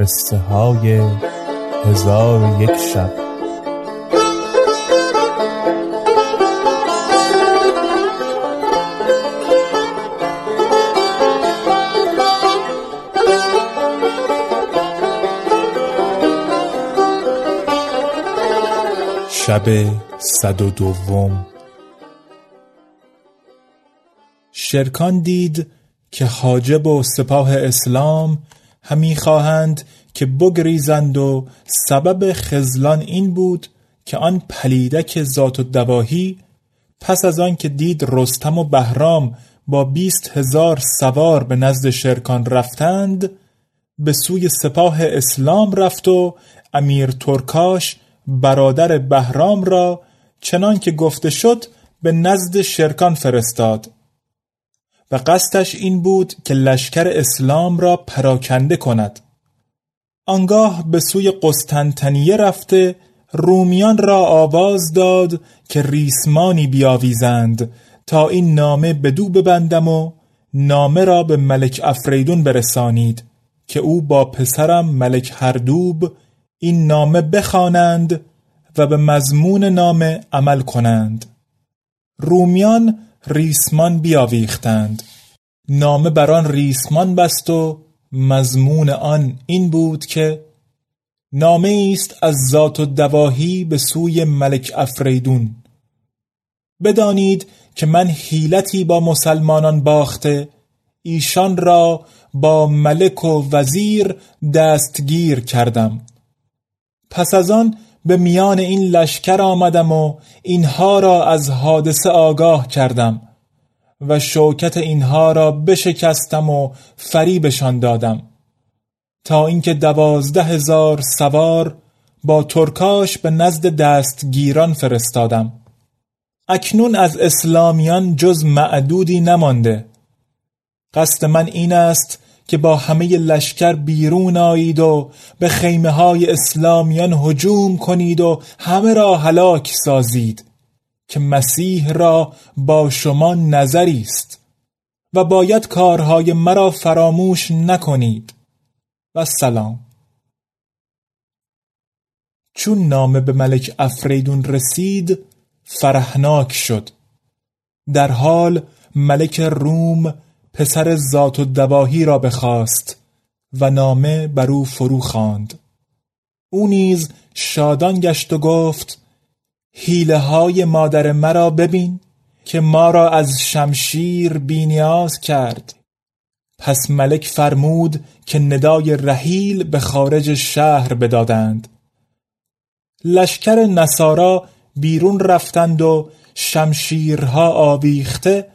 قصه های هزار یک شب. شب صد و دوم. شرکان دید که حاجب و سپاه اسلام همی خواهند که بگریزند و سبب خزلان این بود که آن پلیدک ذات و دواهی پس از آن که دید رستم و بهرام با بیست هزار سوار به نزد شرکان رفتند به سوی سپاه اسلام رفت و امیر ترکاش برادر بهرام را چنان که گفته شد به نزد شرکان فرستاد. و قصدش این بود که لشکر اسلام را پراکنده کند. آنگاه به سوی قسطنطنیه رفته رومیان را آواز داد که ریسمانی بیاویزند تا این نامه بدو ببندم و نامه را به ملک افریدون برسانید که او با پسرم ملک هردوب این نامه بخوانند و به مضمون نامه عمل کنند. رومیان ریسمان بیاویختند. نامه بر آن ریسمان بست و مضمون آن این بود که نامه است از ذات و دواهی به سوی ملک افریدون. بدانید که من حیلتی با مسلمانان باخته ایشان را با ملک و وزیر دستگیر کردم. پس از آن به میان این لشکر آمدم و اینها را از حادثه آگاه کردم و شوکت اینها را بشکستم و فریبشان دادم. تا اینکه دوازده هزار سوار با ترکاش به نزد دستگیران فرستادم. اکنون از اسلامیان جز معدودی نمانده. قصد من این است که با همه لشکر بیرون آیید و به خیمه های اسلامیان هجوم کنید و همه را هلاک سازید که مسیح را با شما نظری است و باید کارهای مرا فراموش نکنید. و سلام چون نامه به ملک افریدون رسید فرحناک شد. در حال ملک روم پسر ذات و دواهی را بخواست و نامه بر او فرو خواند. او نیز شادان گشت و گفت حیله های مادر مرا ببین که ما را از شمشیر بینیاز کرد. پس ملک فرمود که ندای رحیل به خارج شهر بدادند. لشکر نصارا بیرون رفتند و شمشیرها آویخته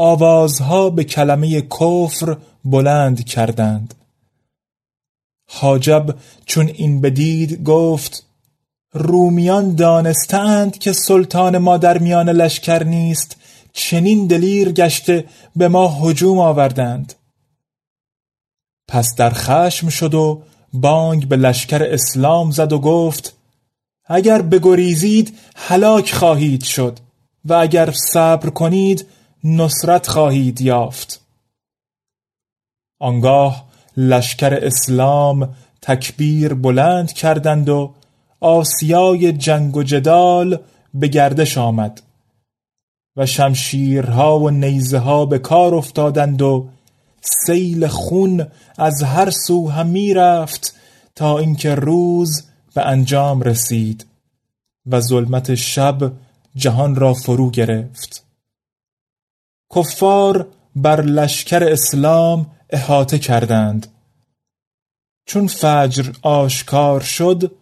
آوازها به کلمه کفر بلند کردند. حاجب چون این بدید گفت رومیان دانستند که سلطان ما در میان لشکر نیست چنین دلیر گشته به ما هجوم آوردند. پس در خشم شد و بانگ به لشکر اسلام زد و گفت اگر بگریزید هلاک خواهید شد و اگر صبر کنید نصرت خواهید یافت. آنگاه لشکر اسلام تکبیر بلند کردند و آسیای جنگ و جدال به گردش آمد و شمشیرها و نیزه ها به کار افتادند و سیل خون از هر سو همی رفت تا اینکه روز به انجام رسید و ظلمت شب جهان را فرو گرفت. کفار بر لشکر اسلام احاطه کردند. چون فجر آشکار شد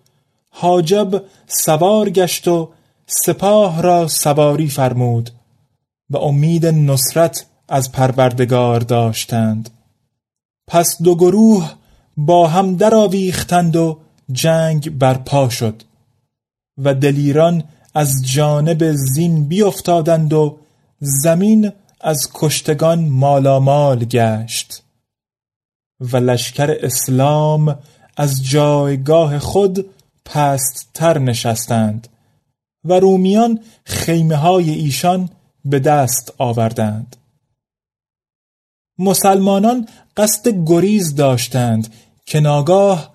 حاجب سوار گشت و سپاه را سواری فرمود و امید نصرت از پروردگار داشتند. پس دو گروه با هم درآویختند و جنگ برپا شد و دلیران از جانب زین بیافتادند و زمین از کشتگان مالامال گشت و لشکر اسلام از جایگاه خود پست تر نشستند و رومیان خیمه های ایشان به دست آوردند. مسلمانان قصد گریز داشتند که ناگاه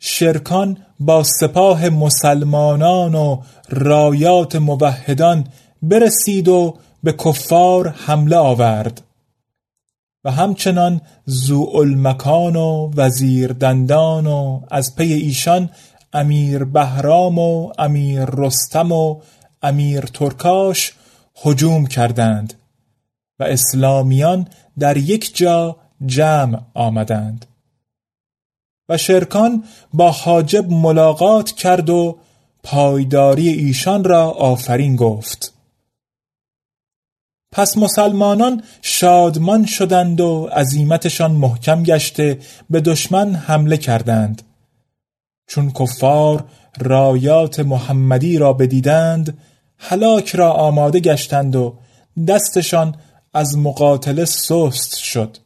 شرکان با سپاه مسلمانان و رایات موحدان برسید و به کفار حمله آورد و همچنان زوالمکان و وزیر دندان و از پی ایشان امیر بهرام و امیر رستم و امیر ترکاش هجوم کردند و اسلامیان در یک جا جمع آمدند و شرکان با حاجب ملاقات کرد و پایداری ایشان را آفرین گفت. پس مسلمانان شادمان شدند و عزیمتشان محکم گشته به دشمن حمله کردند. چون کفار رایات محمدی را بدیدند هلاک را آماده گشتند و دستشان از مقاتله سست شد.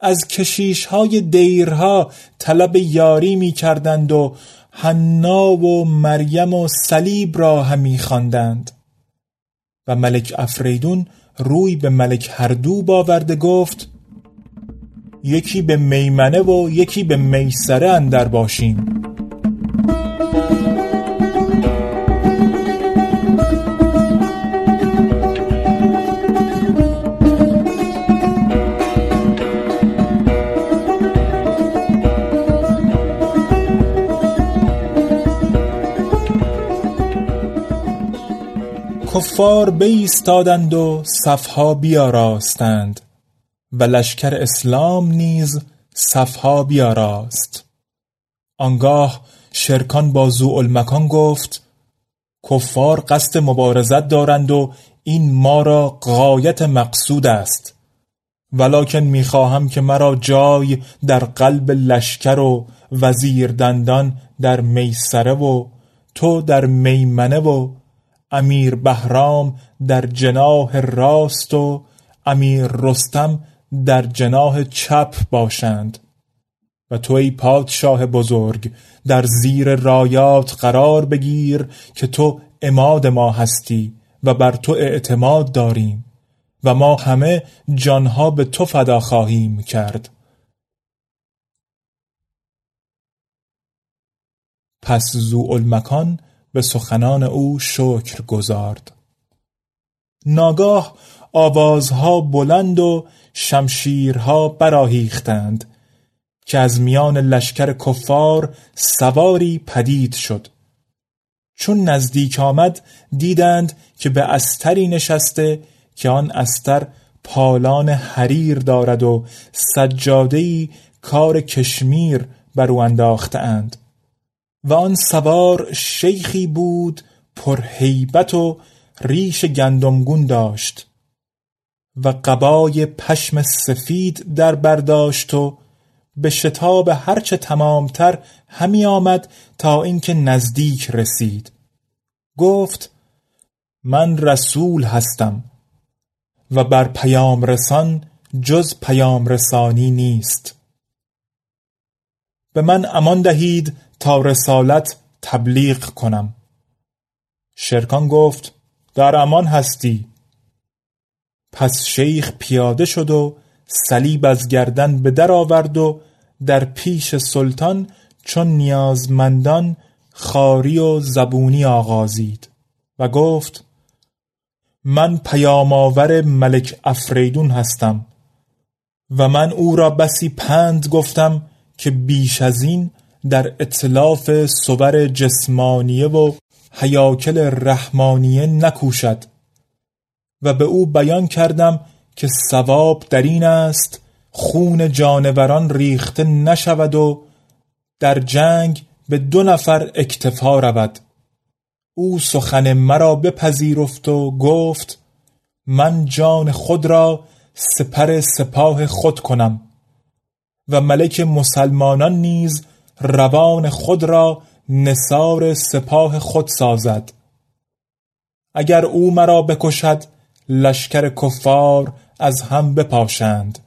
از کشیش های دیرها طلب یاری می کردند و حنا و مریم و صلیب را همی خواندند. و ملک افریدون روی به ملک هردو باورده گفت یکی به میمنه و یکی به میسره اندر باشیم. کفار بایستادند و صفها بیاراستند و لشکر اسلام نیز صفها بیاراست. آنگاه شرکان با المکان گفت کفار قصد مبارزت دارند و این ما را غایت مقصود است. ولکن می‌خواهم که مرا جای در قلب لشکر و وزیر دندان در میسره و تو در میمنه و امیر بهرام در جناه راست و امیر رستم در جناه چپ باشند. و تو ای پادشاه بزرگ در زیر رایات قرار بگیر که تو اماد ما هستی و بر تو اعتماد داریم و ما همه جانها به تو فدا خواهیم کرد. پس المکان به سخنان او شکر گذارد ناگاه آوازها بلند و شمشیرها براهیختند که از میان لشکر کفار سواری پدید شد. چون نزدیک آمد دیدند که به استری نشسته که آن استر پالان حریر دارد و سجادهی کار کشمیر بر او انداختند و آن سوار شیخی بود پر هیبت و ریش گندمگون داشت و قبای پشم سفید در برداشت و به شتاب هرچه تمامتر همی آمد تا اینکه نزدیک رسید. گفت من رسول هستم و بر پیام رسان جز پیام رسانی نیست. به من امان دهید تا رسالت تبلیغ کنم. شرکان گفت در امان هستی. پس شیخ پیاده شد و صلیب از گردن به در آورد و در پیش سلطان چون نیازمندان خاری و زبونی آغازید و گفت من پیامآور ملک افریدون هستم و من او را بسی پند گفتم که بیش از این در اطلاف صور جسمانیه و حیاکل رحمانیه نکوشد و به او بیان کردم که ثواب در این است خون جانوران ریخته نشود و در جنگ به دو نفر اکتفا رود. او سخن مرا بپذیرفت و گفت من جان خود را سپر سپاه خود کنم و ملک مسلمانان نیز روان خود را نصار سپاه خود سازد. اگر او مرا بکشد لشکر کفار از هم بپاشند.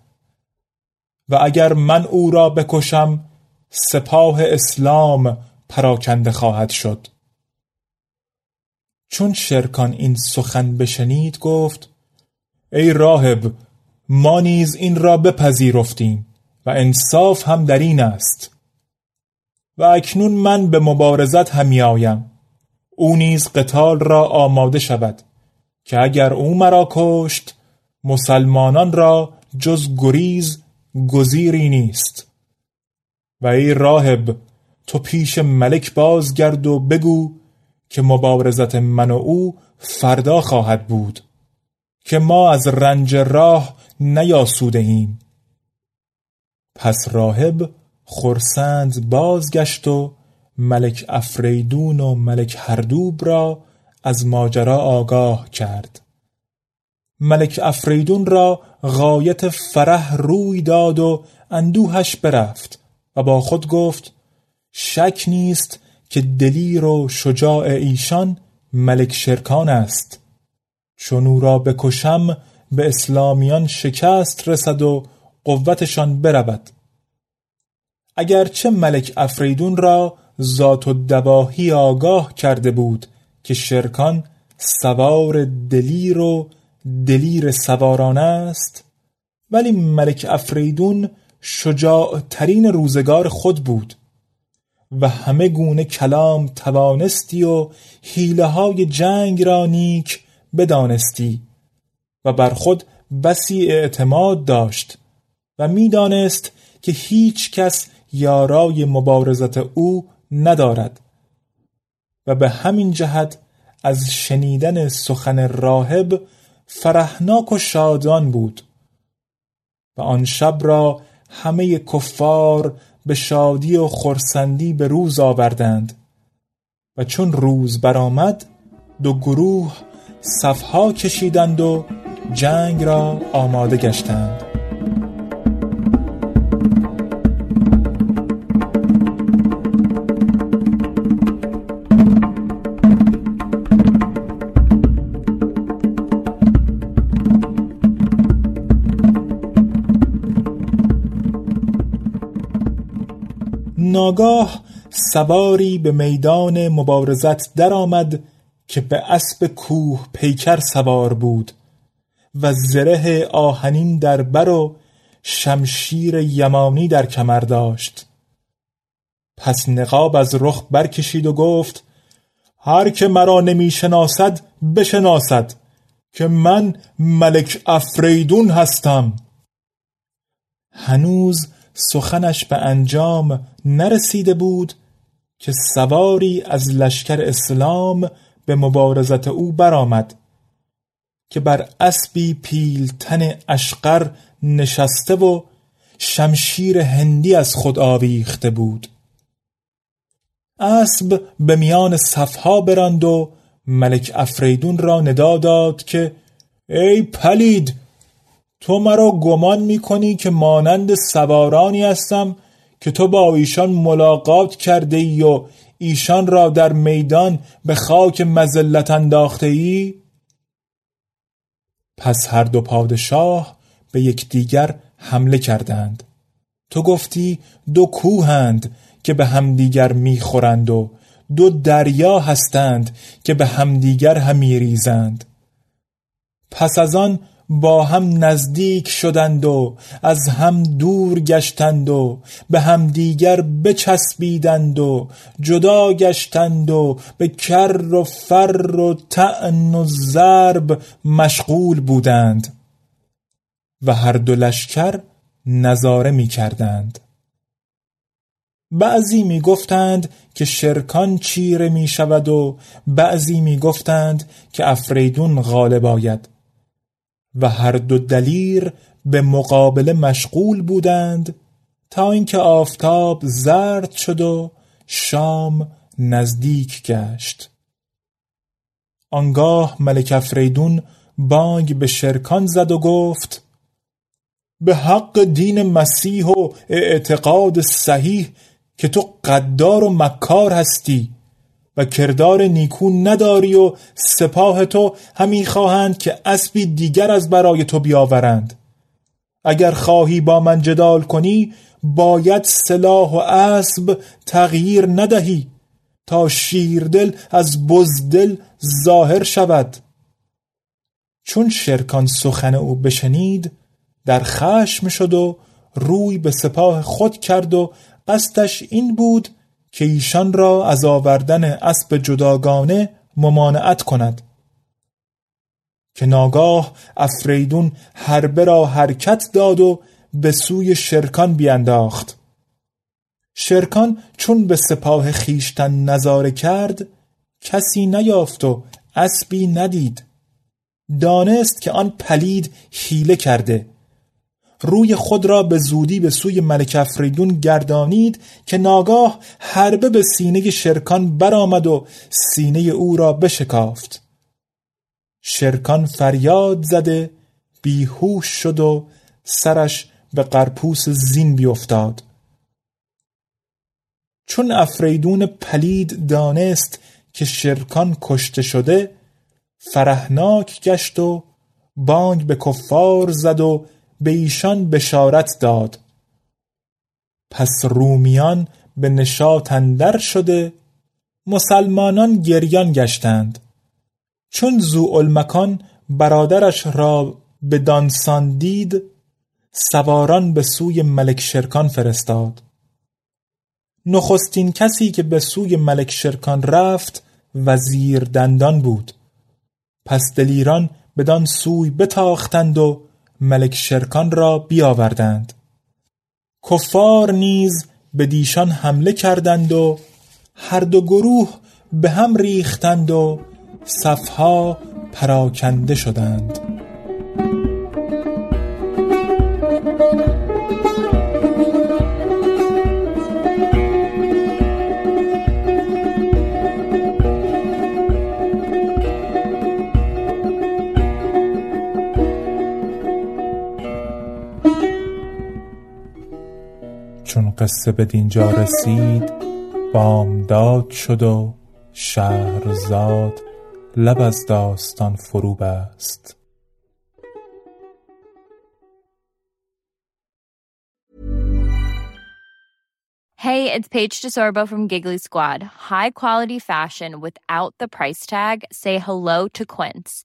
و اگر من او را بکشم سپاه اسلام پراکنده خواهد شد. چون شرکان این سخن بشنید گفت ای راهب ما نیز این را بپذیرفتیم و انصاف هم در این است. و اکنون من به مبارزت همی آیم. او نیز قتال را آماده شود که اگر او مرا کشت مسلمانان را جز گریز گزیری نیست. و ای راهب تو پیش ملک بازگرد و بگو که مبارزت من و او فردا خواهد بود که ما از رنج راه نیاسوده ایم پس راهب خرسند بازگشت و ملک افریدون و ملک هردوب را از ماجرا آگاه کرد. ملک افریدون را غایت فرح روی داد و اندوهش برفت و با خود گفت شک نیست که دلیر و شجاع ایشان ملک شرکان است. چون او را بکشم به اسلامیان شکست رسد و قوتشان برود. اگرچه ملک افریدون را ذات و دواهی آگاه کرده بود که شرکان سوار دلیر و دلیر سواران است ولی ملک افریدون شجاع ترین روزگار خود بود و همه گونه کلام توانستی و حیله های جنگ را نیک بدانستی و بر خود بسی اعتماد داشت و می‌دانست که هیچ کس یارای مبارزت او ندارد و به همین جهت از شنیدن سخن راهب فرحناک و شادان بود و آن شب را همه کفار به شادی و خرسندی به روز آوردند و چون روز برآمد دو گروه صفها کشیدند و جنگ را آماده گشتند. ناگاه سواری به میدان مبارزت درآمد که به اسب کوه پیکر سوار بود و زره آهنین در بر و شمشیر یمانی در کمر داشت. پس نقاب از رخ برکشید و گفت هر که مرا نمی‌شناسد بشناسد که من ملک افریدون هستم. هنوز سخنش به انجام نرسیده بود که سواری از لشکر اسلام به مبارزت او برآمد که بر اسبی پیلتن اشقر نشسته و شمشیر هندی از خود آویخته بود. اسب به میان صفها براند و ملک افریدون را ندا داد که ای پلید تو مرا گمان می‌کنی که مانند سوارانی هستم که تو با ایشان ملاقات کرده ای و ایشان را در میدان به خاک مزلت انداخته ای؟ پس هر دو پادشاه به یکدیگر حمله کردند تو گفتی دو کوهند که به همدیگر می‌خورند و دو دریا هستند که به همدیگر همی ریزند پس از آن با هم نزدیک شدند و از هم دور گشتند و به همدیگر بچسبیدند و جدا گشتند و به کر و فر و تعن و ضرب مشغول بودند و هر دو لشکر نظاره می کردند بعضی می گفتند که شرکان چیره می شود و بعضی می گفتند که افریدون غالب آید. و هر دو دلیر به مقابله مشغول بودند تا اینکه آفتاب زرد شد و شام نزدیک گشت. آنگاه ملک افریدون بانگ به شرکان زد و گفت به حق دین مسیح و اعتقاد صحیح که تو قدار و مکار هستی. و کردار نیکو نداری و سپاه تو همی خواهند که اسبی دیگر از برای تو بیاورند. اگر خواهی با من جدال کنی باید سلاح و اسب تغییر ندهی تا شیردل از بزدل ظاهر شود. چون شرکان سخن او بشنید در خشم شد و روی به سپاه خود کرد و قصدش این بود که ایشان را از آوردن اسب جداگانه ممانعت کند. که ناگاه افریدون حربه را حرکت داد و به سوی شرکان بیانداخت شرکان چون به سپاه خیشتن نظاره کرد کسی نیافت و اسبی ندید. دانست که آن پلید حیله کرده. روی خود را به زودی به سوی ملک افریدون گردانید که ناگاه حربه به سینه شرکان برآمد و سینه او را بشکافت. شرکان فریاد زده بیهوش شد و سرش به قرپوس زین بیفتاد چون افریدون پلید دانست که شرکان کشته شده فرهناک گشت و بانگ به کفار زد و به ایشان بشارت داد. پس رومیان به نشاط اندر شده مسلمانان گریان گشتند. چون زوالمکان برادرش را به دانسان دید سواران به سوی ملک شرکان فرستاد. نخستین کسی که به سوی ملک شرکان رفت وزیر دندان بود. پس دلیران بدان سوی بتاختند و ملک شرکان را بیاوردند. کفار نیز به دیشان حمله کردند و هر دو گروه به هم ریختند و صفها پراکنده شدند. قصه به دینجا رسید بامداد شد و شهرزاد لب از داستان فرو بست Hey, it's Paige DeSorbo from Giggly Squad. High quality fashion without the price tag. Say hello to Quince.